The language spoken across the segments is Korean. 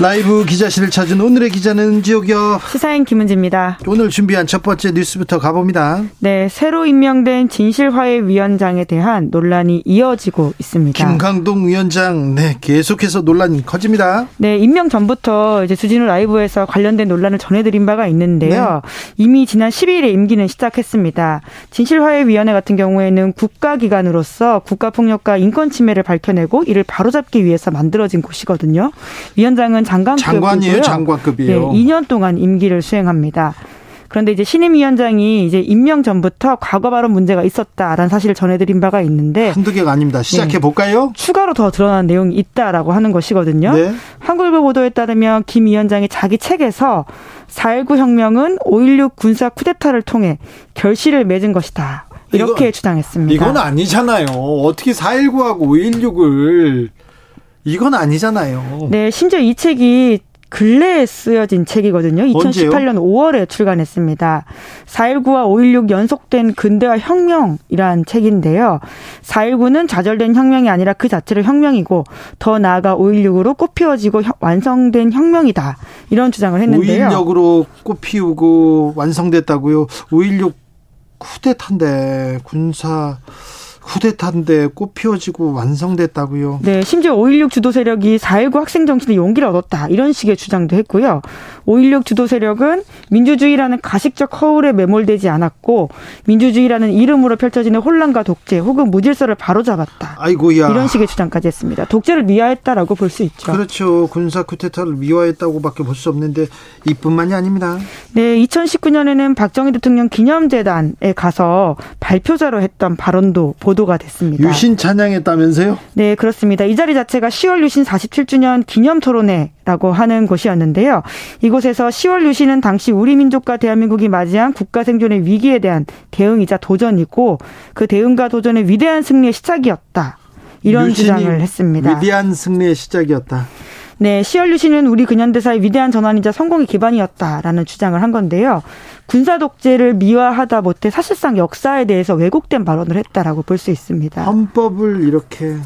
라이브 기자실을 찾은 오늘의 기자는 지옥이요. 시사인 김은지입니다. 오늘 준비한 첫 번째 뉴스부터 가봅니다. 네, 새로 임명된 진실화해 위원장에 대한 논란이 이어지고 있습니다. 김강동 위원장, 네, 계속해서 논란이 커집니다. 네, 임명 전부터 이제 주진우 라이브에서 관련된 논란을 전해드린 바가 있는데요. 네. 이미 지난 12일에 임기는 시작했습니다. 진실화해위원회 같은 경우에는 국가기관으로서 국가폭력과 인권침해를 밝혀내고 이를 바로잡기 위해서 만들어진 곳이거든요. 위원장은 장관급이고요. 장관이에요, 장관급이에요. 네, 2년 동안 임기를 수행합니다. 그런데 이제 신임 위원장이 이제 임명 전부터 과거 발언 문제가 있었다라는 사실을 전해드린 바가 있는데 한두 개가 아닙니다. 시작해 네. 볼까요? 추가로 더 드러난 내용이 있다라고 하는 것이거든요. 네. 한국일보 보도에 따르면 김 위원장이 자기 책에서 4.19 혁명은 5.16 군사 쿠데타를 통해 결실을 맺은 것이다. 이렇게 이건, 주장했습니다. 이건 아니잖아요. 어떻게 4.19하고 5.16을 이건 아니잖아요. 네, 심지어 이 책이 근래에 쓰여진 책이거든요. 2018년 언제요? 5월에 출간했습니다. 4.19와 5.16 연속된 근대화 혁명이란 책인데요. 4.19는 좌절된 혁명이 아니라 그 자체로 혁명이고 더 나아가 5.16으로 꽃피워지고 완성된 혁명이다. 이런 주장을 했는데요. 5.16으로 꽃피우고 완성됐다고요. 5.16 쿠데타인데 군사 쿠데타인데 꽃 피워지고 완성됐다고요. 네, 심지어 5.16 주도 세력이 4.19 학생 정신의 용기를 얻었다. 이런 식의 주장도 했고요. 5.16 주도 세력은 민주주의라는 가식적 허울에 매몰되지 않았고 민주주의라는 이름으로 펼쳐지는 혼란과 독재 혹은 무질서를 바로잡았다. 아이고야. 이런 식의 주장까지 했습니다. 독재를 미화했다라고 볼 수 있죠. 그렇죠. 군사 쿠데타를 미화했다고밖에 볼 수 없는데 이뿐만이 아닙니다. 네, 2019년에는 박정희 대통령 기념재단에 가서 발표자로 했던 발언도 보 보도가 됐습니다. 유신 찬양했다면서요? 네, 그렇습니다. 이 자리 자체가 10월 유신 47주년 기념 토론회라고 하는 곳이었는데요. 이곳에서 10월 유신은 당시 우리 민족과 대한민국이 맞이한 국가 생존의 위기에 대한 대응이자 도전이고 그 대응과 도전의 위대한 승리의 시작이었다. 이런 주장을 했습니다. 위대한 승리의 시작이었다. 네, 시얼류신은 우리 근현대사의 위대한 전환이자 성공의 기반이었다라는 주장을 한 건데요. 군사 독재를 미화하다 못해 사실상 역사에 대해서 왜곡된 발언을 했다라고 볼 수 있습니다. 헌법을 이렇게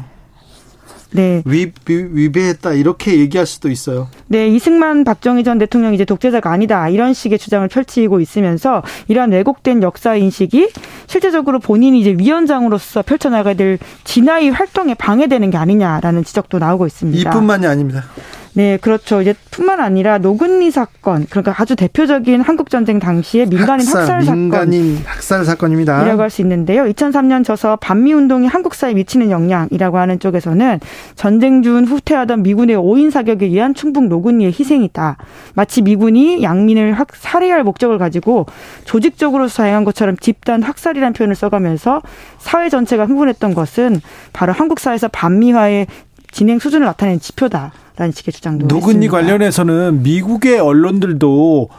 네. 위, 위, 배했다 이렇게 얘기할 수도 있어요. 네, 이승만 박정희 전 대통령이 이제 독재자가 아니다 이런 식의 주장을 펼치고 있으면서 이러한 왜곡된 역사 인식이 실제적으로 본인이 이제 위원장으로서 펼쳐나가야 될 진화의 활동에 방해되는 게 아니냐라는 지적도 나오고 있습니다. 이뿐만이 아닙니다. 네, 그렇죠. 이제 뿐만 아니라 노근리 사건, 그러니까 아주 대표적인 한국 전쟁 당시의 민간인 학살, 학살 사건, 민간인 학살 사건입니다. 이라고 할 수 있는데요. 2003년 저서 반미 운동이 한국 사회에 미치는 영향이라고 하는 쪽에서는 전쟁 중 후퇴하던 미군의 오인 사격에 의한 충북 노근리의 희생이다. 마치 미군이 양민을 확 살해할 목적을 가지고 조직적으로 사행한 것처럼 집단 학살이라는 표현을 써가면서 사회 전체가 흥분했던 것은 바로 한국 사회에서 반미화의 진행 수준을 나타내는 지표다. 라는 식의 주장도 노근이 관련해서는 미국의 언론들도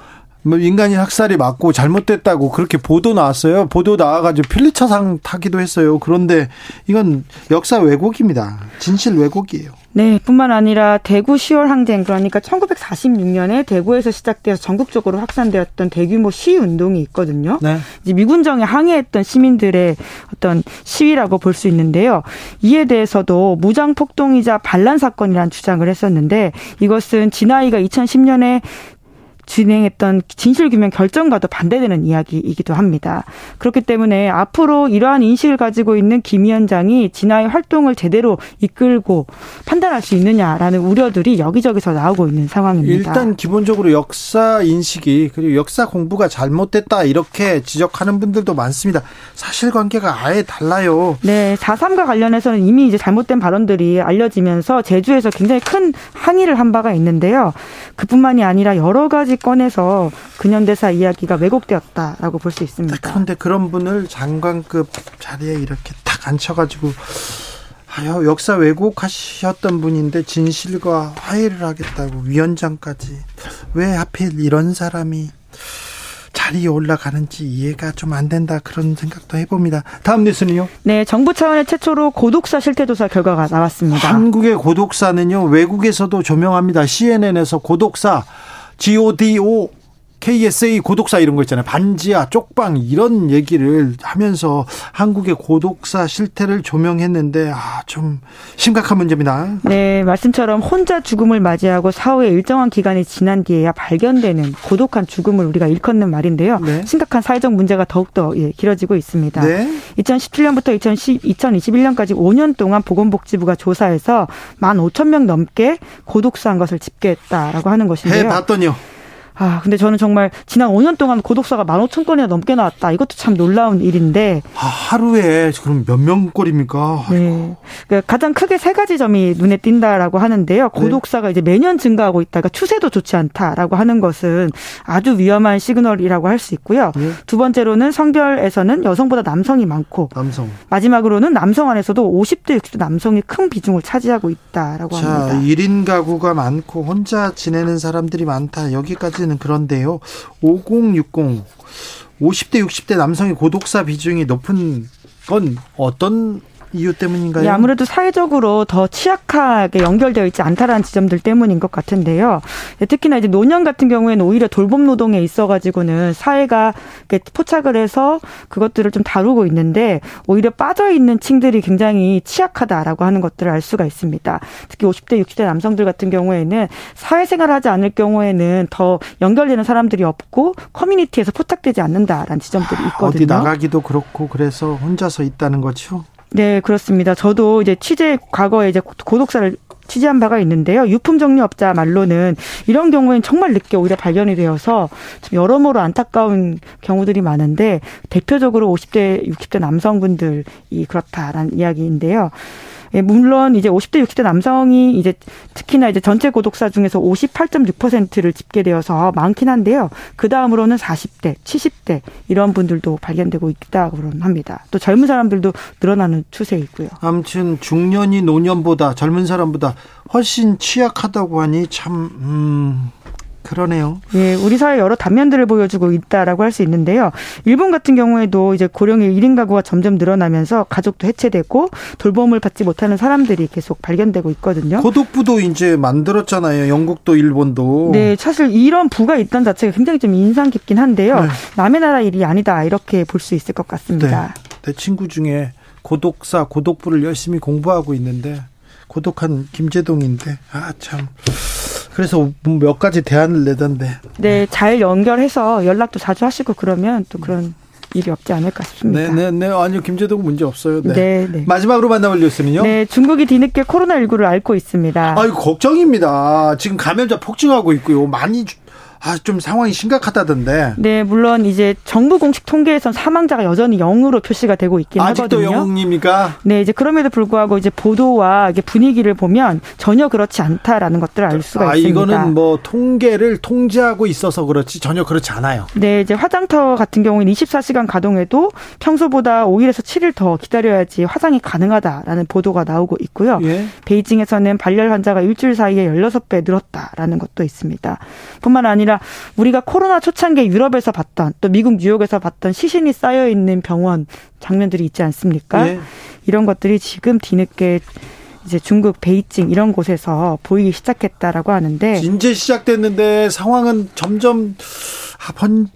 뭐 인간인 학살이 맞고 잘못됐다고 그렇게 보도 나왔어요. 보도 나와가지고 필리처상 타기도 했어요. 그런데 이건 역사 왜곡입니다. 진실 왜곡이에요. 네, 뿐만 아니라 대구 10월 항쟁 그러니까 1946년에 대구에서 시작되어서 전국적으로 확산되었던 대규모 시위 운동이 있거든요. 네. 이제 미군정에 항의했던 시민들의 어떤 시위라고 볼 수 있는데요. 이에 대해서도 무장 폭동이자 반란 사건이라는 주장을 했었는데 이것은 진아이가 2010년에 진행했던 진실규명 결정과도 반대되는 이야기이기도 합니다. 그렇기 때문에 앞으로 이러한 인식을 가지고 있는 김 위원장이 진화의 활동을 제대로 이끌고 판단할 수 있느냐라는 우려들이 여기저기서 나오고 있는 상황입니다. 일단 기본적으로 역사 인식이 그리고 역사 공부가 잘못됐다 이렇게 지적하는 분들도 많습니다. 사실관계가 아예 달라요. 네, 4.3과 관련해서는 이미 이제 잘못된 발언들이 알려지면서 제주에서 굉장히 큰 항의를 한 바가 있는데요. 그뿐만이 아니라 여러 가지 꺼내서 근현대사 이야기가 왜곡되었다라고 볼 수 있습니다. 그런데 그런 분을 장관급 자리에 이렇게 탁 앉혀가지고 아유, 역사 왜곡하셨던 분인데 진실과 화해를 하겠다고 위원장까지 왜 하필 이런 사람이 자리에 올라가는지 이해가 좀 안 된다 그런 생각도 해봅니다. 다음 뉴스는요? 네, 정부 차원의 최초로 고독사 실태조사 결과가 나왔습니다. 한국의 고독사는요 외국에서도 조명합니다. CNN에서 고독사 GOD を KSA 고독사 이런 거 있잖아요. 반지하, 쪽방 이런 얘기를 하면서 한국의 고독사 실태를 조명했는데 아, 좀 심각한 문제입니다. 네, 말씀처럼 혼자 죽음을 맞이하고 사후에 일정한 기간이 지난 뒤에야 발견되는 고독한 죽음을 우리가 일컫는 말인데요. 네. 심각한 사회적 문제가 더욱더 예, 길어지고 있습니다. 네. 2017년부터 2010, 2021년까지 5년 동안 보건복지부가 조사해서 1만 5천 명 넘게 고독사한 것을 집계했다라고 하는 것인데요. 해봤더니요. 아, 근데 저는 정말 지난 5년 동안 고독사가 15,000건이나 넘게 나왔다. 이것도 참 놀라운 일인데. 아, 하루에 그럼 몇 명꼴입니까? 네. 그러니까 가장 크게 세 가지 점이 눈에 띈다라고 하는데요. 네. 고독사가 네. 이제 매년 증가하고 있다가 추세도 좋지 않다라고 하는 것은 아주 위험한 시그널이라고 할 수 있고요. 네. 두 번째로는 성별에서는 여성보다 남성이 많고. 남성. 마지막으로는 남성 안에서도 50대, 60대 남성이 큰 비중을 차지하고 있다라고 자, 합니다. 1인 가구가 많고 혼자 지내는 사람들이 많다. 여기까지 는 이는 그런데요. 5060 50대 60대 남성의 고독사 비중이 높은 건 어떤 이유 때문인가요? 네, 아무래도 사회적으로 더 취약하게 연결되어 있지 않다라는 지점들 때문인 것 같은데요. 네, 특히나 이제 노년 같은 경우에는 오히려 돌봄 노동에 있어가지고는 사회가 포착을 해서 그것들을 좀 다루고 있는데 오히려 빠져 있는 층들이 굉장히 취약하다라고 하는 것들을 알 수가 있습니다. 특히 50대, 60대 남성들 같은 경우에는 사회생활을 하지 않을 경우에는 더 연결되는 사람들이 없고 커뮤니티에서 포착되지 않는다라는 지점들이 있거든요. 어디 나가기도 그렇고 그래서 혼자서 있다는 거죠. 네, 그렇습니다. 저도 이제 취재 과거에 이제 고독사를 취재한 바가 있는데요. 유품 정리업자 말로는 이런 경우에는 정말 늦게 오히려 발견이 되어서 좀 여러모로 안타까운 경우들이 많은데 대표적으로 50대, 60대 남성분들이 그렇다라는 이야기인데요. 예, 물론 이제 50대, 60대 남성이 이제 특히나 이제 전체 고독사 중에서 58.6%를 집계되어서 많긴 한데요. 그 다음으로는 40대, 70대 이런 분들도 발견되고 있다고 합니다. 또 젊은 사람들도 늘어나는 추세이고요. 아무튼 중년이 노년보다 젊은 사람보다 훨씬 취약하다고 하니 참 음. 그러네요. 예, 우리 사회 여러 단면들을 보여주고 있다라고 할 수 있는데요. 일본 같은 경우에도 이제 고령의 1인 가구가 점점 늘어나면서 가족도 해체되고 돌봄을 받지 못하는 사람들이 계속 발견되고 있거든요. 고독부도 이제 만들었잖아요. 영국도 일본도. 네, 사실 이런 부가 있던 자체가 굉장히 좀 인상 깊긴 한데요. 네. 남의 나라 일이 아니다 이렇게 볼 수 있을 것 같습니다. 네. 내 친구 중에 고독사 고독부를 열심히 공부하고 있는데 고독한 김재동인데 아 참. 그래서 몇 가지 대안을 내던데. 네, 잘 연결해서 연락도 자주 하시고 그러면 또 그런 일이 없지 않을까 싶습니다. 네, 네, 네. 아니요, 김재동 문제 없어요. 네. 네, 네. 마지막으로 만나볼 뉴스는요? 네, 중국이 뒤늦게 코로나19를 앓고 있습니다. 아유, 걱정입니다. 지금 감염자 폭증하고 있고요. 많이 아, 좀 상황이 심각하다던데. 네, 물론 이제 정부 공식 통계에선 사망자가 여전히 0으로 표시가 되고 있긴 아직도 하거든요. 아직도 0입니까? 네, 이제 그럼에도 불구하고 이제 보도와 분위기를 보면 전혀 그렇지 않다라는 것들을 알 수가 아, 있습니다. 이거는 뭐 통계를 통제하고 있어서 그렇지 전혀 그렇지 않아요. 네, 이제 화장터 같은 경우는 24시간 가동해도 평소보다 5일에서 7일 더 기다려야지 화장이 가능하다라는 보도가 나오고 있고요. 예. 베이징에서는 발열 환자가 일주일 사이에 16배 늘었다라는 것도 있습니다. 뿐만 아니라 아니라 우리가 코로나 초창기에 유럽에서 봤던 또 미국 뉴욕에서 봤던 시신이 쌓여 있는 병원 장면들이 있지 않습니까? 네. 이런 것들이 지금 뒤늦게 이제 중국 베이징 이런 곳에서 보이기 시작했다라고 하는데 이제 시작됐는데 상황은 점점 번,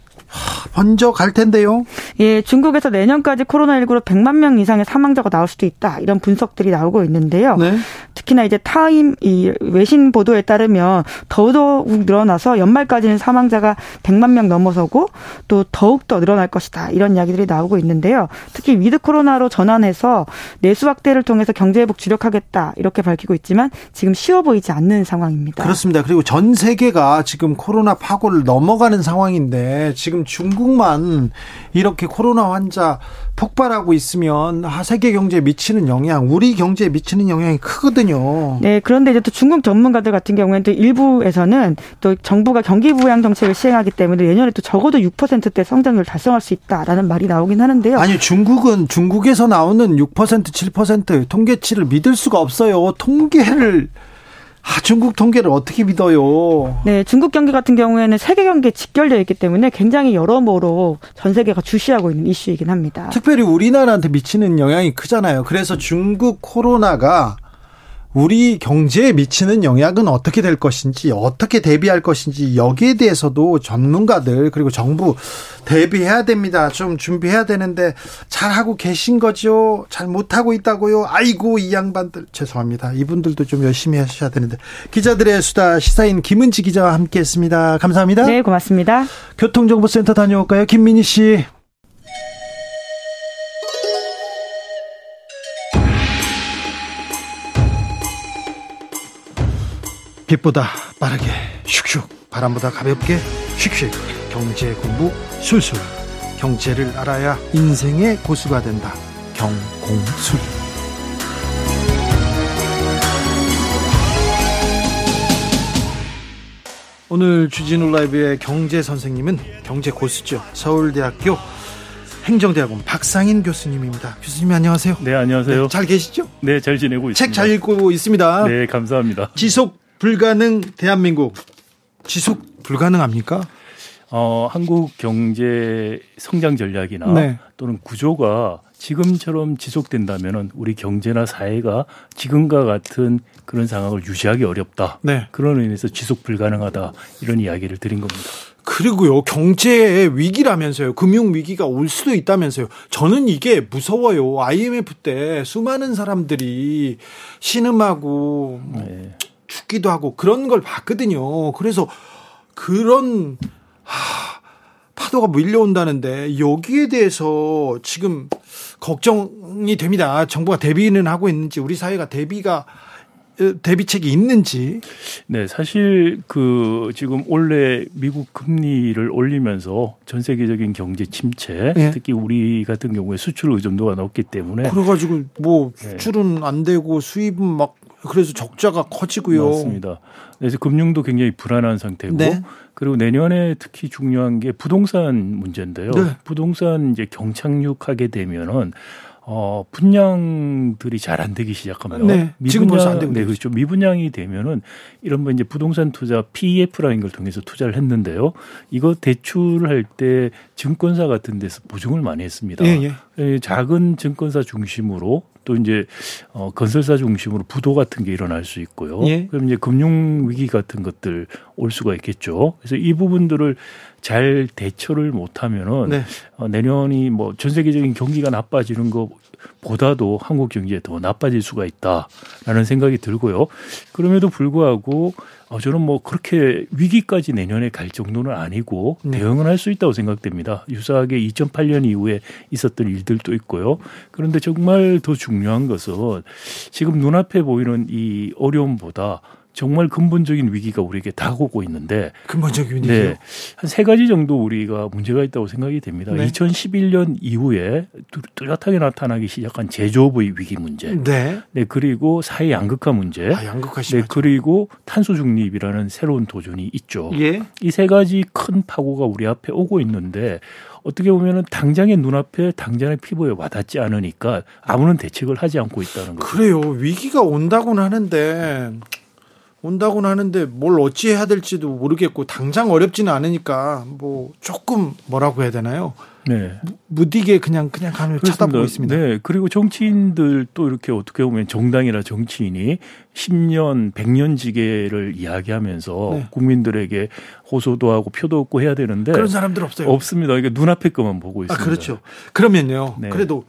번져 갈 텐데요. 예, 중국에서 내년까지 코로나19로 100만 명 이상의 사망자가 나올 수도 있다. 이런 분석들이 나오고 있는데요. 네. 특히나 이제 타임 이 외신 보도에 따르면 더더욱 늘어나서 연말까지는 사망자가 100만 명 넘어서고 또 더욱 더 늘어날 것이다. 이런 이야기들이 나오고 있는데요. 특히 with 코로나로 전환해서 내수 확대를 통해서 경제 회복 주력하겠다. 이렇게 밝히고 있지만 지금 쉬워 보이지 않는 상황입니다. 그렇습니다. 그리고 전 세계가 지금 코로나 파고를 넘어가는 상황인데 지금 중국만 이렇게 코로나 환자 폭발하고 있으면 세계 경제에 미치는 영향, 우리 경제에 미치는 영향이 크거든요. 네, 그런데 이제 또 중국 전문가들 같은 경우에는 또 일부에서는 또 정부가 경기 부양 정책을 시행하기 때문에 내년에 또 적어도 6%대 성장률을 달성할 수 있다라는 말이 나오긴 하는데요. 아니 중국은 중국에서 나오는 6% 7% 통계치를 믿을 수가 없어요. 통계를 아, 중국 통계를 어떻게 믿어요? 네, 중국 경기 같은 경우에는 세계 경기에 직결되어 있기 때문에 굉장히 여러모로 전 세계가 주시하고 있는 이슈이긴 합니다. 특별히 우리나라한테 미치는 영향이 크잖아요. 그래서 중국 코로나가 우리 경제에 미치는 영향은 어떻게 될 것인지, 어떻게 대비할 것인지, 여기에 대해서도 전문가들, 그리고 정부 대비해야 됩니다. 좀 준비해야 되는데, 잘 하고 계신 거죠? 잘 못하고 있다고요? 아이고, 이 양반들. 죄송합니다. 이분들도 좀 열심히 하셔야 되는데. 기자들의 수다 시사인 김은지 기자와 함께 했습니다. 감사합니다. 네, 고맙습니다. 교통정보센터 다녀올까요? 김민희 씨. 빛보다 빠르게 슉슉 바람보다 가볍게 슉슉 경제 공부 술술 경제를 알아야 인생의 고수가 된다 경공술 오늘 주진우 라이브의 경제 선생님은 경제 고수죠 서울대학교 행정대학원 박상인 교수님입니다. 교수님 안녕하세요. 네, 안녕하세요. 네, 잘 계시죠? 네, 잘 지내고 있습니다. 책 잘 읽고 있습니다. 네, 감사합니다. 지속 불가능 대한민국 지속 불가능합니까? 어, 한국 경제 성장 전략이나 네. 또는 구조가 지금처럼 지속된다면은 우리 경제나 사회가 지금과 같은 그런 상황을 유지하기 어렵다. 네. 그런 의미에서 지속 불가능하다 이런 이야기를 드린 겁니다. 그리고요 경제 위기라면서요 금융 위기가 올 수도 있다면서요 저는 이게 무서워요 IMF 때 수많은 사람들이 신음하고 네. 죽기도 하고 그런 걸 봤거든요. 그래서 그런 하, 파도가 밀려온다는데 여기에 대해서 지금 걱정이 됩니다. 정부가 대비는 하고 있는지 우리 사회가 대비가 어, 대비책이 있는지. 네, 사실 그 지금 올해 미국 금리를 올리면서 전 세계적인 경제 침체, 네. 특히 우리 같은 경우에 수출 의존도가 높기 때문에 그래가지고 뭐 네. 수출은 네. 안 되고 수입은 막 그래서 적자가 커지고요. 맞습니다. 그래서 금융도 굉장히 불안한 상태고 네. 그리고 내년에 특히 중요한 게 부동산 문제인데요. 네. 부동산 이제 경착륙하게 되면은 어, 분양들이 잘 안 되기 시작하면 네, 지금 벌써 안 되고 네, 그렇죠. 미분양이 되면은 이런 뭐 이제 부동산 투자 PEF라는 걸 통해서 투자를 했는데요. 이거 대출할 때 증권사 같은 데서 보증을 많이 했습니다. 예, 예. 예 작은 증권사 중심으로 또 이제 어 건설사 중심으로 부도 같은 게 일어날 수 있고요. 예. 그럼 이제 금융 위기 같은 것들 올 수가 있겠죠. 그래서 이 부분들을 잘 대처를 못하면은 네. 어, 내년이 뭐 전 세계적인 경기가 나빠지는 것 보다도 한국 경기에 더 나빠질 수가 있다라는 생각이 들고요. 그럼에도 불구하고 어, 저는 뭐 그렇게 위기까지 내년에 갈 정도는 아니고 네. 대응을 할수 있다고 생각됩니다. 유사하게 2008년 이후에 있었던 일들도 있고요. 그런데 정말 더 중요한 것은 지금 눈앞에 보이는 이 어려움보다 정말 근본적인 위기가 우리에게 다가오고 있는데 근본적인 위기요? 네, 한세 가지 정도 우리가 문제가 있다고 생각이 됩니다. 네. 2011년 이후에 뚜렷하게 나타나기 시작한 제조업의 위기 문제, 네, 네 그리고 사회 양극화 문제, 아, 양극화 네 그리고 탄소 중립이라는 새로운 도전이 있죠. 예. 이세 가지 큰 파고가 우리 앞에 오고 있는데 어떻게 보면은 당장의 눈앞에 당장의 피부에 와닿지 않으니까 아무런 대책을 하지 않고 있다는 거죠. 그래요. 위기가 온다고는 하는데 온다고는 하는데 뭘 어찌해야 될지도 모르겠고 당장 어렵지는 않으니까 뭐 조금 뭐라고 해야 되나요? 네. 무디게 그냥 그냥 가을 쳐다보고 있습니다. 네. 그리고 정치인들 또 이렇게 어떻게 보면 정당이나 정치인이 10년, 100년 지계를 이야기하면서 네. 국민들에게 호소도 하고 표도 얻고 해야 되는데 그런 사람들 없어요. 없습니다. 이게 눈앞에 것만 보고 있습니다. 아, 그렇죠. 그러면요. 네. 그래도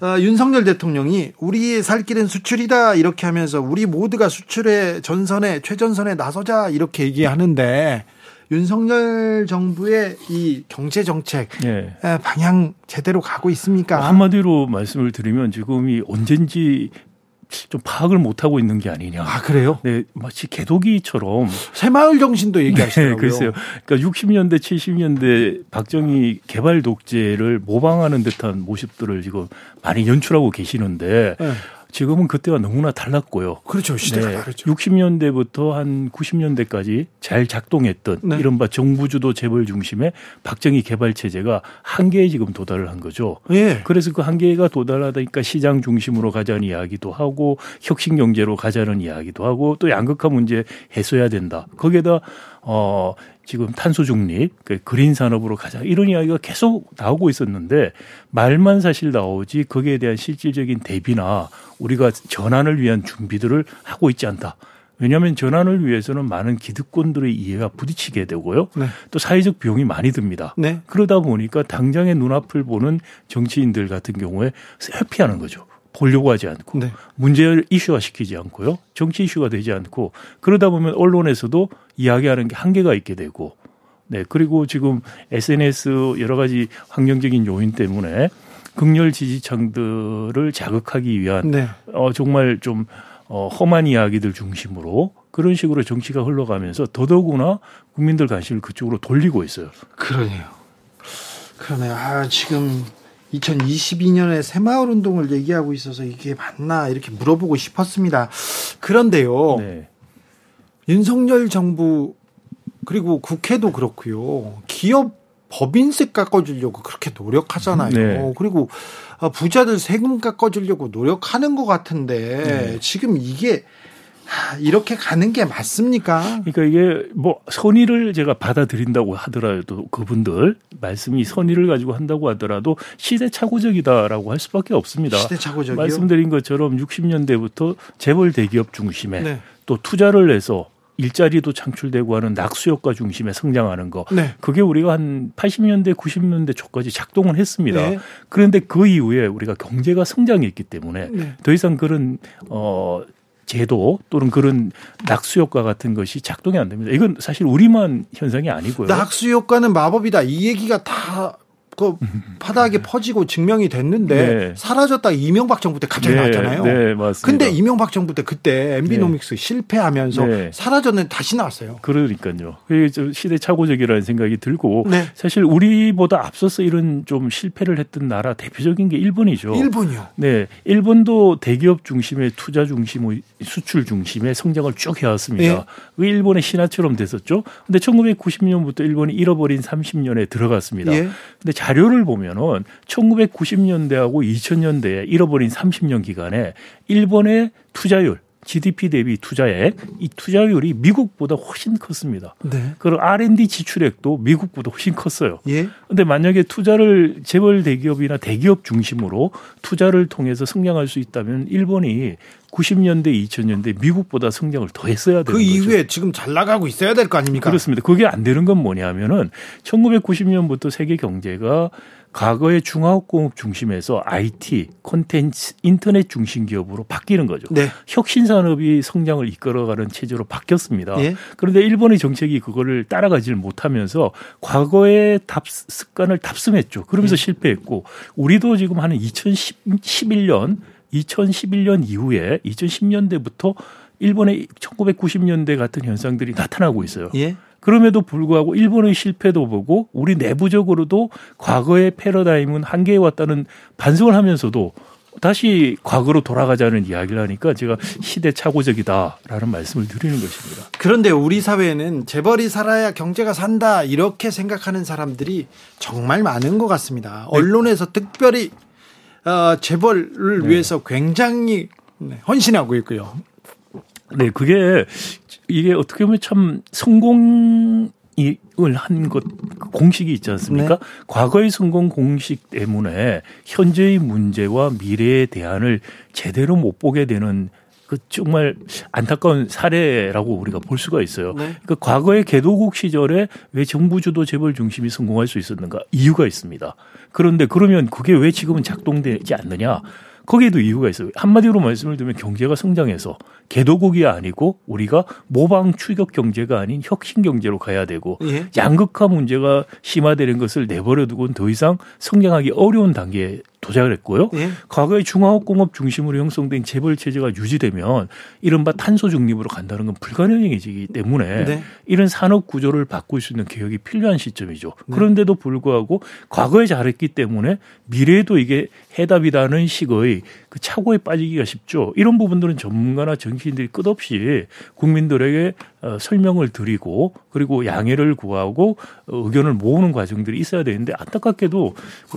아, 윤석열 대통령이 우리의 살 길은 수출이다 이렇게 하면서 우리 모두가 수출의 전선에 최전선에 나서자 이렇게 얘기하는데 윤석열 정부의 이 경제 정책 네. 방향 제대로 가고 있습니까? 한마디로 말씀을 드리면 지금이 언젠지 좀 파악을 못 하고 있는 게 아니냐. 아 그래요? 네, 마치 개도기처럼 새마을 정신도 얘기하시더라고요. 네, 글쎄요. 그러니까 60년대, 70년대 박정희 개발 독재를 모방하는 듯한 모습들을 지금 많이 연출하고 계시는데 네. 지금은 그때와 너무나 달랐고요. 그렇죠. 시대가 네. 다르죠. 60년대부터 한 90년대까지 잘 작동했던 네. 이른바 정부 주도 재벌 중심의 박정희 개발 체제가 한계에 지금 도달을 한 거죠. 예. 그래서 그 한계가 도달하다니까 시장 중심으로 가자는 이야기도 하고 혁신 경제로 가자는 이야기도 하고 또 양극화 문제 해소해야 된다. 거기에다 어 지금 탄소 중립, 그 그린 산업으로 가자 이런 이야기가 계속 나오고 있었는데 말만 사실 나오지 거기에 대한 실질적인 대비나 우리가 전환을 위한 준비들을 하고 있지 않다. 왜냐하면 전환을 위해서는 많은 기득권들의 이해가 부딪히게 되고요. 네. 또 사회적 비용이 많이 듭니다. 네. 그러다 보니까 당장의 눈앞을 보는 정치인들 같은 경우에 회피하는 거죠. 보려고 하지 않고 네. 문제를 이슈화 시키지 않고요. 정치 이슈가 되지 않고 그러다 보면 언론에서도 이야기하는 게 한계가 있게 되고 네. 그리고 지금 SNS 여러 가지 환경적인 요인 때문에 극렬 지지층들을 자극하기 위한 네. 어 정말 좀 어, 험한 이야기들 중심으로 그런 식으로 정치가 흘러가면서 더더구나 국민들 관심을 그쪽으로 돌리고 있어요. 그러네요. 그러네요. 아, 지금 2022년에 새마을 운동을 얘기하고 있어서 이게 맞나 이렇게 물어보고 싶었습니다. 그런데요. 네. 윤석열 정부 그리고 국회도 그렇고요. 기업 법인세 깎아주려고 그렇게 노력하잖아요. 네. 그리고 부자들 세금 깎아주려고 노력하는 것 같은데 네. 지금 이게 이렇게 가는 게 맞습니까? 그러니까 이게 뭐 선의를 제가 받아들인다고 하더라도 그분들 말씀이 선의를 가지고 한다고 하더라도 시대착오적이다라고 할 수밖에 없습니다. 시대착오적이요? 말씀드린 것처럼 60년대부터 재벌 대기업 중심에 네. 또 투자를 해서 일자리도 창출되고 하는 낙수효과 중심에 성장하는 거. 네. 그게 우리가 한 80년대, 90년대 초까지 작동을 했습니다. 네. 그런데 그 이후에 우리가 경제가 성장했기 때문에 네. 더 이상 그런 어 제도 또는 그런 낙수 효과 같은 것이 작동이 안 됩니다. 이건 사실 우리만 현상이 아니고요. 낙수 효과는 마법이다. 이 얘기가 다 그 바닥에 퍼지고 증명이 됐는데 네. 사라졌다 이명박 정부 때 갑자기 네. 나왔잖아요. 네, 맞습니다. 근데 이명박 정부 때 그때 엠비노믹스 네. 실패하면서 네. 사라졌는데 다시 나왔어요. 그러니까요. 그게 좀 시대착오적이라는 생각이 들고 네. 사실 우리보다 앞서서 이런 좀 실패를 했던 나라 대표적인 게 일본이죠. 일본이요. 네, 일본도 대기업 중심의 투자 중심, 수출 중심의 성장을 쭉 해왔습니다. 네. 왜 일본의 신화처럼 됐었죠? 근데 1990년부터 일본이 잃어버린 30년에 들어갔습니다. 예. 근데 자료를 보면은 1990년대하고 2000년대에 잃어버린 30년 기간에 일본의 투자율 GDP 대비 투자액 이 투자율이 미국보다 훨씬 컸습니다. 네. 그리고 R&D 지출액도 미국보다 훨씬 컸어요. 예. 근데 만약에 투자를 재벌 대기업이나 대기업 중심으로 투자를 통해서 성장할 수 있다면 일본이 90년대, 2000년대 미국보다 성장을 더 했어야 되는 그 거죠. 이후에 지금 잘 나가고 있어야 될 거 아닙니까? 그렇습니다. 그게 안 되는 건 뭐냐면은 1990년부터 세계 경제가 과거의 중화학공업 중심에서 IT, 콘텐츠, 인터넷 중심 기업으로 바뀌는 거죠. 네. 혁신 산업이 성장을 이끌어가는 체제로 바뀌었습니다. 네. 그런데 일본의 정책이 그거를 따라가지를 못하면서 과거의 답 습관을 답습했죠. 그러면서 네. 실패했고 우리도 지금 하는 2011년 2011년 이후에 2010년대부터 일본의 1990년대 같은 현상들이 나타나고 있어요. 예? 그럼에도 불구하고 일본의 실패도 보고 우리 내부적으로도 과거의 패러다임은 한계에 왔다는 반성을 하면서도 다시 과거로 돌아가자는 이야기를 하니까 제가 시대착오적이다라는 말씀을 드리는 것입니다. 그런데 우리 사회에는 재벌이 살아야 경제가 산다 이렇게 생각하는 사람들이 정말 많은 것 같습니다. 네. 언론에서 특별히 어, 재벌을 네. 위해서 굉장히 네, 헌신하고 있고요. 네, 그게 이게 어떻게 보면 참 성공 이을 것 공식이 있지 않습니까? 네. 과거의 성공 공식 때문에 현재의 문제와 미래의 대안을 제대로 못 보게 되는 그 정말 안타까운 사례라고 우리가 볼 수가 있어요. 네. 그러니까 과거의 개도국 시절에 왜 정부 주도 재벌 중심이 성공할 수 있었는가 이유가 있습니다. 그런데 그러면 그게 왜 지금은 작동되지 않느냐? 거기에도 이유가 있어요. 한마디로 말씀을 드리면 경제가 성장해서 개도국이 아니고 우리가 모방 추격 경제가 아닌 혁신 경제로 가야 되고 예. 양극화 문제가 심화되는 것을 내버려 두고는 더 이상 성장하기 어려운 단계에 도작을 했고요. 예. 과거에 중화업공업 중심으로 형성된 재벌 체제가 유지되면 이른바 탄소 중립으로 간다는 건 불가능해지기 때문에 네. 이런 산업 구조를 바꿀 수 있는 개혁이 필요한 시점이죠. 네. 그런데도 불구하고 과거에 잘했기 때문에 미래에도 이게 해답이라는 식의 그 착오에 빠지기가 쉽죠. 이런 부분들은 전문가나 정치인들이 끝없이 국민들에게 어, 설명을 드리고 그리고 양해를 구하고 어, 의견을 모으는 과정들이 있어야 되는데 안타깝게도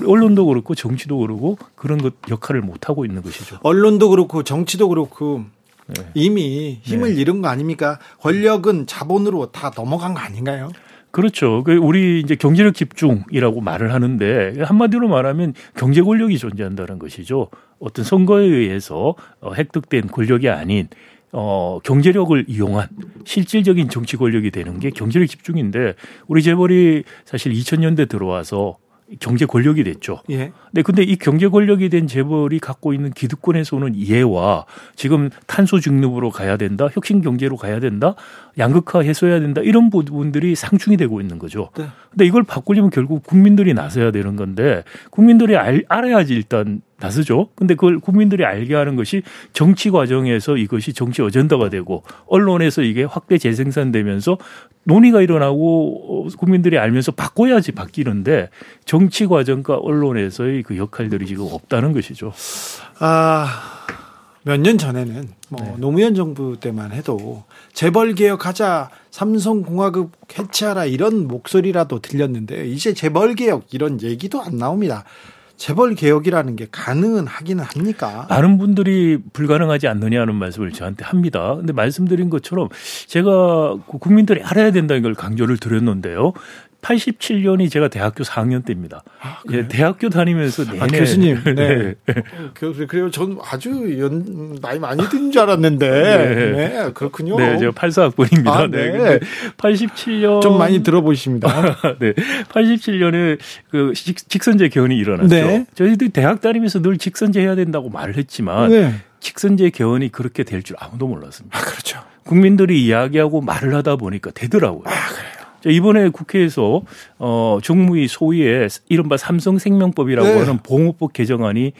언론도 그렇고 정치도 그렇고 그런 것 역할을 못 하고 있는 것이죠. 언론도 그렇고 정치도 그렇고 네. 이미 힘을 네. 잃은 거 아닙니까? 권력은 자본으로 다 넘어간 거 아닌가요? 그렇죠. 그 우리 이제 경제력 집중이라고 말을 하는데 한마디로 말하면 경제 권력이 존재한다는 것이죠. 어떤 선거에 의해서 어, 획득된 권력이 아닌 어, 경제력을 이용한 실질적인 정치 권력이 되는 게 경제력 집중인데 우리 재벌이 사실 2000년대 들어와서 경제 권력이 됐죠. 예. 네, 근데 이 경제 권력이 된 재벌이 갖고 있는 기득권에서 오는 이해와 지금 탄소 중립으로 가야 된다, 혁신 경제로 가야 된다, 양극화 해소해야 된다 이런 부분들이 상충이 되고 있는 거죠. 네. 근데 이걸 바꾸려면 결국 국민들이 나서야 되는 건데 국민들이 알, 알아야지 일단 나서죠. 근데 그걸 국민들이 알게 하는 것이 정치 과정에서 이것이 정치 어젠다가 되고 언론에서 이게 확대 재생산되면서 논의가 일어나고 어, 국민들이 알면서 바꿔야지 바뀌는데 정치 과정과 언론에서의 그 역할들이 지금 없다는 것이죠. 아. 몇 년 전에는 뭐 네. 노무현 정부 때만 해도 재벌 개혁하자 삼성 공화국 해체하라 이런 목소리라도 들렸는데 이제 재벌 개혁 이런 얘기도 안 나옵니다. 재벌 개혁이라는 게 가능은 하기는 합니까? 많은 분들이 불가능하지 않느냐는 말씀을 저한테 합니다. 근데 말씀드린 것처럼 제가 국민들이 알아야 된다는 걸 강조를 드렸는데요. 87년이 제가 대학교 4학년 때입니다. 아, 예, 대학교 다니면서 내내 아, 교수님, 네. 네. 어, 교수 그래요. 전 아주 연 나이 많이 든줄 알았는데, 네. 네. 그렇군요. 네, 제가 84학번입니다. 아, 네. 네. 87년 좀 많이 들어보십니다. 네, 87년에 그 직 선제 개헌이 일어났죠. 네. 저희들 대학 다니면서 늘 직선제 해야 된다고 말을 했지만 네. 직선제 개헌이 그렇게 될 줄 아무도 몰랐습니다. 아, 그렇죠. 국민들이 이야기하고 말을 하다 보니까 되더라고요. 아, 그래요. 이번에 국회에서 어 정무위 소위에 이른바 삼성생명법이라고 네. 하는 보호법 개정안이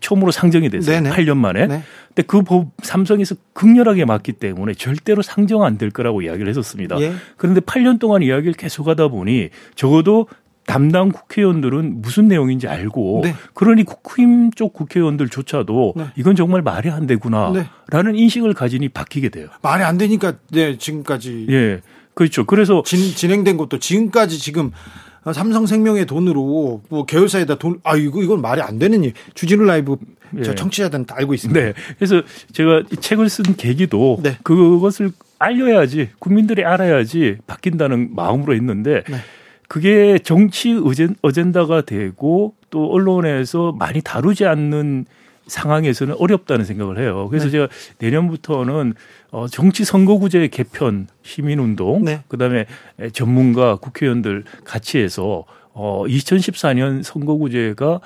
처음으로 상정이 됐어요. 네네. 8년 만에. 네. 근데 그 법 삼성에서 극렬하게 맞기 때문에 절대로 상정 안 될 거라고 이야기를 했었습니다. 예. 그런데 8년 동안 이야기를 계속하다 보니 적어도 담당 국회의원들은 무슨 내용인지 알고 네. 그러니 국힘 쪽 국회의원들조차도 네. 이건 정말 말이 안 되구나라는 네. 인식을 가지니 바뀌게 돼요. 말이 안 되니까 네 지금까지 예 그렇죠. 그래서 진, 진행된 것도 지금까지 지금 삼성생명의 돈으로 뭐 계열사에다 돈, 아 이거 이건 말이 안 되는 일. 주진우 라이브 저 예. 청취자들은 다 알고 있습니다. 네. 그래서 제가 이 책을 쓴 계기도 네. 그것을 알려야지 국민들이 알아야지 바뀐다는 마음으로 했는데 네. 그게 정치 어젠다가 되고 또 언론에서 많이 다루지 않는 상황에서는 어렵다는 생각을 해요. 그래서 네. 제가 내년부터는 어, 정치 선거구제 개편 시민운동, 네. 그다음에 전문가 국회의원들 같이 해서 어, 2014년 선거구제가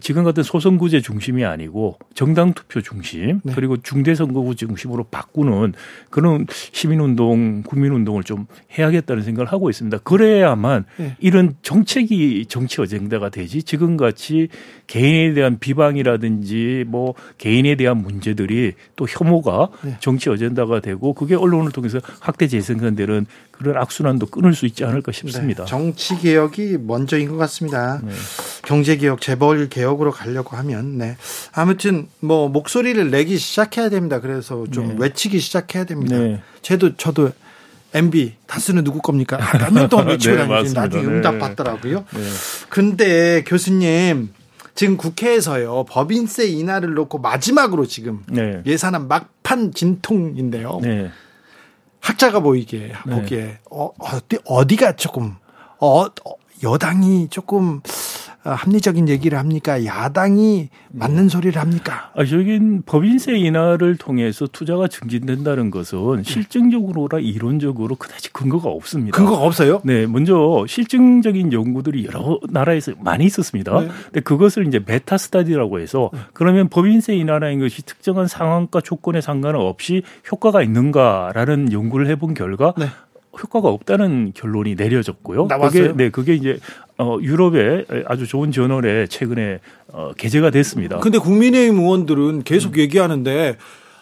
지금 같은 소선구제 중심이 아니고 정당 투표 중심 네. 그리고 중대선거구 중심으로 바꾸는 그런 시민운동, 국민운동을 좀 해야겠다는 생각을 하고 있습니다. 그래야만 네. 이런 정책이 정치 어젠다가 되지 지금 같이 개인에 대한 비방이라든지 뭐 개인에 대한 문제들이 또 혐오가 네. 정치 어젠다가 되고 그게 언론을 통해서 확대 재생산되는 그런 악순환도 끊을 수 있지 않을까 싶습니다. 네. 정치 개혁이 먼저인 것 같습니다. 네. 경제 개혁, 재벌 개혁으로 가려고 하면 네. 아무튼 뭐 목소리를 내기 시작해야 됩니다. 그래서 좀 네. 외치기 시작해야 됩니다. 네. 저도 저도 MB 다스는 누구 겁니까? 아, 몇년 동안 외치고 네, 다니지 나중에 응답 받더라고요. 네. 근데 교수님 지금 국회에서요 법인세 인하를 놓고 마지막으로 지금 네. 예산안 막판 진통인데요. 네. 학자가 보이게 네. 보기에 어, 어디 어디가 조금 어, 어 여당이 조금 어, 합리적인 얘기를 합니까? 야당이 맞는 소리를 합니까? 아, 여긴 법인세 인하를 통해서 투자가 증진된다는 것은 실증적으로나 이론적으로 그다지 근거가 없습니다. 근거가 없어요? 네, 먼저 실증적인 연구들이 여러 나라에서 많이 있었습니다. 네. 근데 그것을 이제 meta study라고 해서 네. 그러면 법인세 인하라는 것이 특정한 상황과 조건에 상관없이 효과가 있는가라는 연구를 해본 결과 네. 효과가 없다는 결론이 내려졌고요. 나왔어요? 그게 네, 그게 이제 어 유럽의 아주 좋은 저널에 최근에 어 게재가 됐습니다. 근데 국민의힘 의원들은 계속 음. 얘기하는데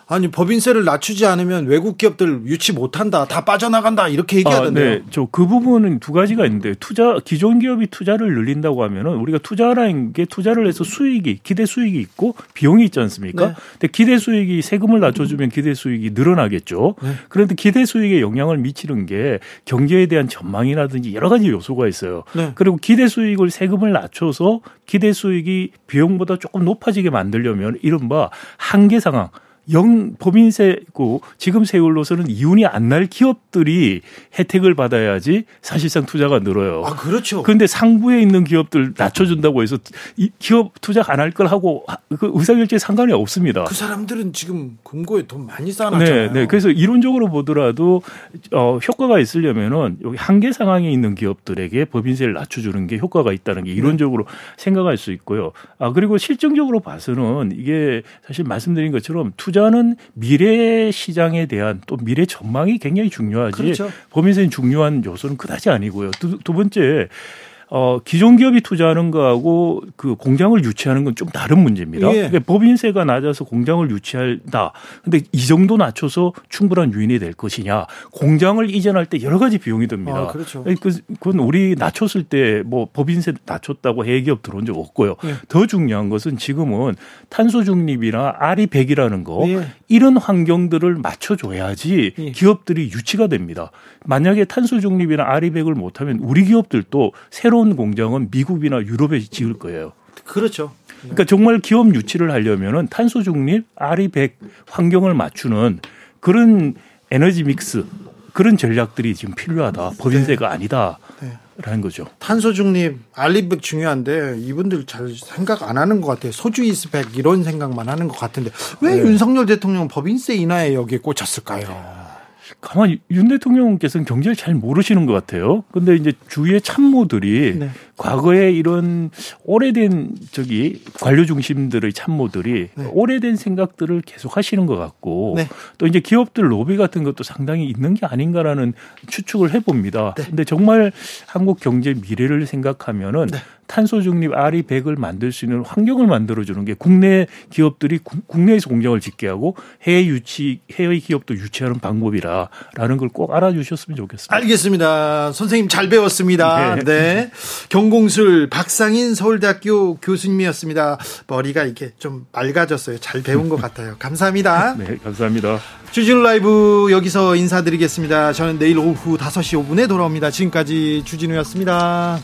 아니 법인세를 낮추지 않으면 외국 기업들 유치 못한다, 다 빠져나간다 이렇게 얘기하던데요. 아, 네, 저 그 부분은 두 가지가 있는데 투자 기존 기업이 투자를 늘린다고 하면은 우리가 투자라는 게 투자를 해서 수익이 기대 수익이 있고 비용이 있지 않습니까? 네. 근데 기대 수익이 세금을 낮춰주면 기대 수익이 늘어나겠죠. 네. 그런데 기대 수익에 영향을 미치는 게 경제에 대한 전망이라든지 여러 가지 요소가 있어요. 네. 그리고 기대 수익을 세금을 낮춰서 기대 수익이 비용보다 조금 높아지게 만들려면 이른바 한계 상황. 영 법인세고 지금 세율로서는 이윤이 안 날 기업들이 혜택을 받아야지 사실상 투자가 늘어요. 아 그렇죠. 그런데 상부에 있는 기업들 낮춰준다고 해서 이 기업 투자 안 할 걸 하고 그 의사결정에 상관이 없습니다. 그 사람들은 지금 금고에 돈 많이 쌓아놨잖아요. 네, 네. 그래서 이론적으로 보더라도 어, 효과가 있으려면은 여기 한계 상황에 있는 기업들에게 법인세를 낮춰주는 게 효과가 있다는 게 이론적으로 네. 생각할 수 있고요. 아 그리고 실증적으로 봐서는 이게 사실 말씀드린 것처럼 투자 투자는 미래 시장에 대한 또 미래 전망이 굉장히 중요하지 그렇죠. 법인세는 중요한 요소는 그다지 아니고요. 두, 두 번째 어, 기존 기업이 투자하는 거하고 그 공장을 유치하는 건 좀 다른 문제입니다. 예. 그러니까 법인세가 낮아서 공장을 유치한다. 근데 이 정도 낮춰서 충분한 유인이 될 것이냐. 공장을 이전할 때 여러 가지 비용이 듭니다. 아, 그렇죠. 그, 그건 우리 낮췄을 때 뭐 법인세 낮췄다고 해기업 들어온 적 없고요. 예. 더 중요한 것은 지금은 탄소 중립이나 아리 백이라는 거 예. 이런 환경들을 맞춰줘야지 예. 기업들이 유치가 됩니다. 만약에 탄소 중립이나 아리 백을 못하면 우리 기업들도 새로 새로운 공장은 미국이나 유럽에 지을 거예요. 그렇죠. 그러니까 정말 기업 유치를 하려면은 탄소 중립, RE100 환경을 맞추는 그런 에너지 믹스 그런 전략들이 지금 필요하다. 법인세가 네. 아니다. 네. 라는 거죠. 탄소 중립, 알리백 중요한데 이분들 잘 생각 안 하는 것 같아요. 소주이스 백 이런 생각만 하는 것 같은데 왜 네. 윤석열 대통령 법인세 인하에 여기에 꽂혔을까요? 가만히 윤 대통령께서는 경제를 잘 모르시는 것 같아요. 근데 이제 주위의 참모들이 네. 과거에 이런 오래된 저기 관료 중심들의 참모들이 네. 오래된 생각들을 계속 하시는 것 같고 네. 또 이제 기업들 로비 같은 것도 상당히 있는 게 아닌가라는 추측을 해봅니다. 네. 근데 정말 한국 경제 미래를 생각하면은 네. 탄소 중립 RE 100을 만들 수 있는 환경을 만들어 주는 게 국내 기업들이 국내에서 공장을 짓게 하고 해외 유치 해외 기업도 유치하는 방법이라라는 걸 꼭 알아주셨으면 좋겠습니다. 알겠습니다. 선생님 잘 배웠습니다. 네. 네. 경공술 박상인 서울대학교 교수님이었습니다. 머리가 이렇게 좀 맑아졌어요. 잘 배운 것 같아요. 감사합니다. 네, 감사합니다. 주진우 라이브 여기서 인사드리겠습니다. 저는 내일 오후 5시 5분에 돌아옵니다. 지금까지 주진우였습니다.